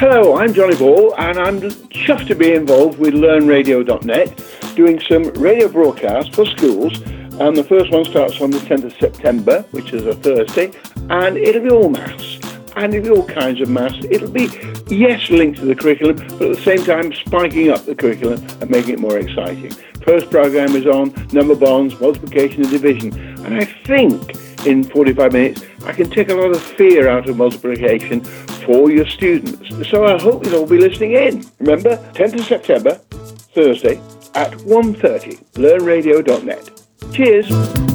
Hello, I'm Johnny Ball, and I'm chuffed to be involved with LearnRadio.net, doing some radio broadcasts for schools. And the first one starts on the 10th of September, which is a Thursday, and it'll be all maths. And it'll be all kinds of maths. It'll be, yes, linked to the curriculum, but at the same time, spiking up the curriculum and making it more exciting. First program is on number bonds, multiplication and division. And I think in 45 minutes, I can take a lot of fear out of multiplication for your students. So I hope you'll all be listening in. Remember, 10th of September, Thursday, at 1.30, learnradio.net. Cheers.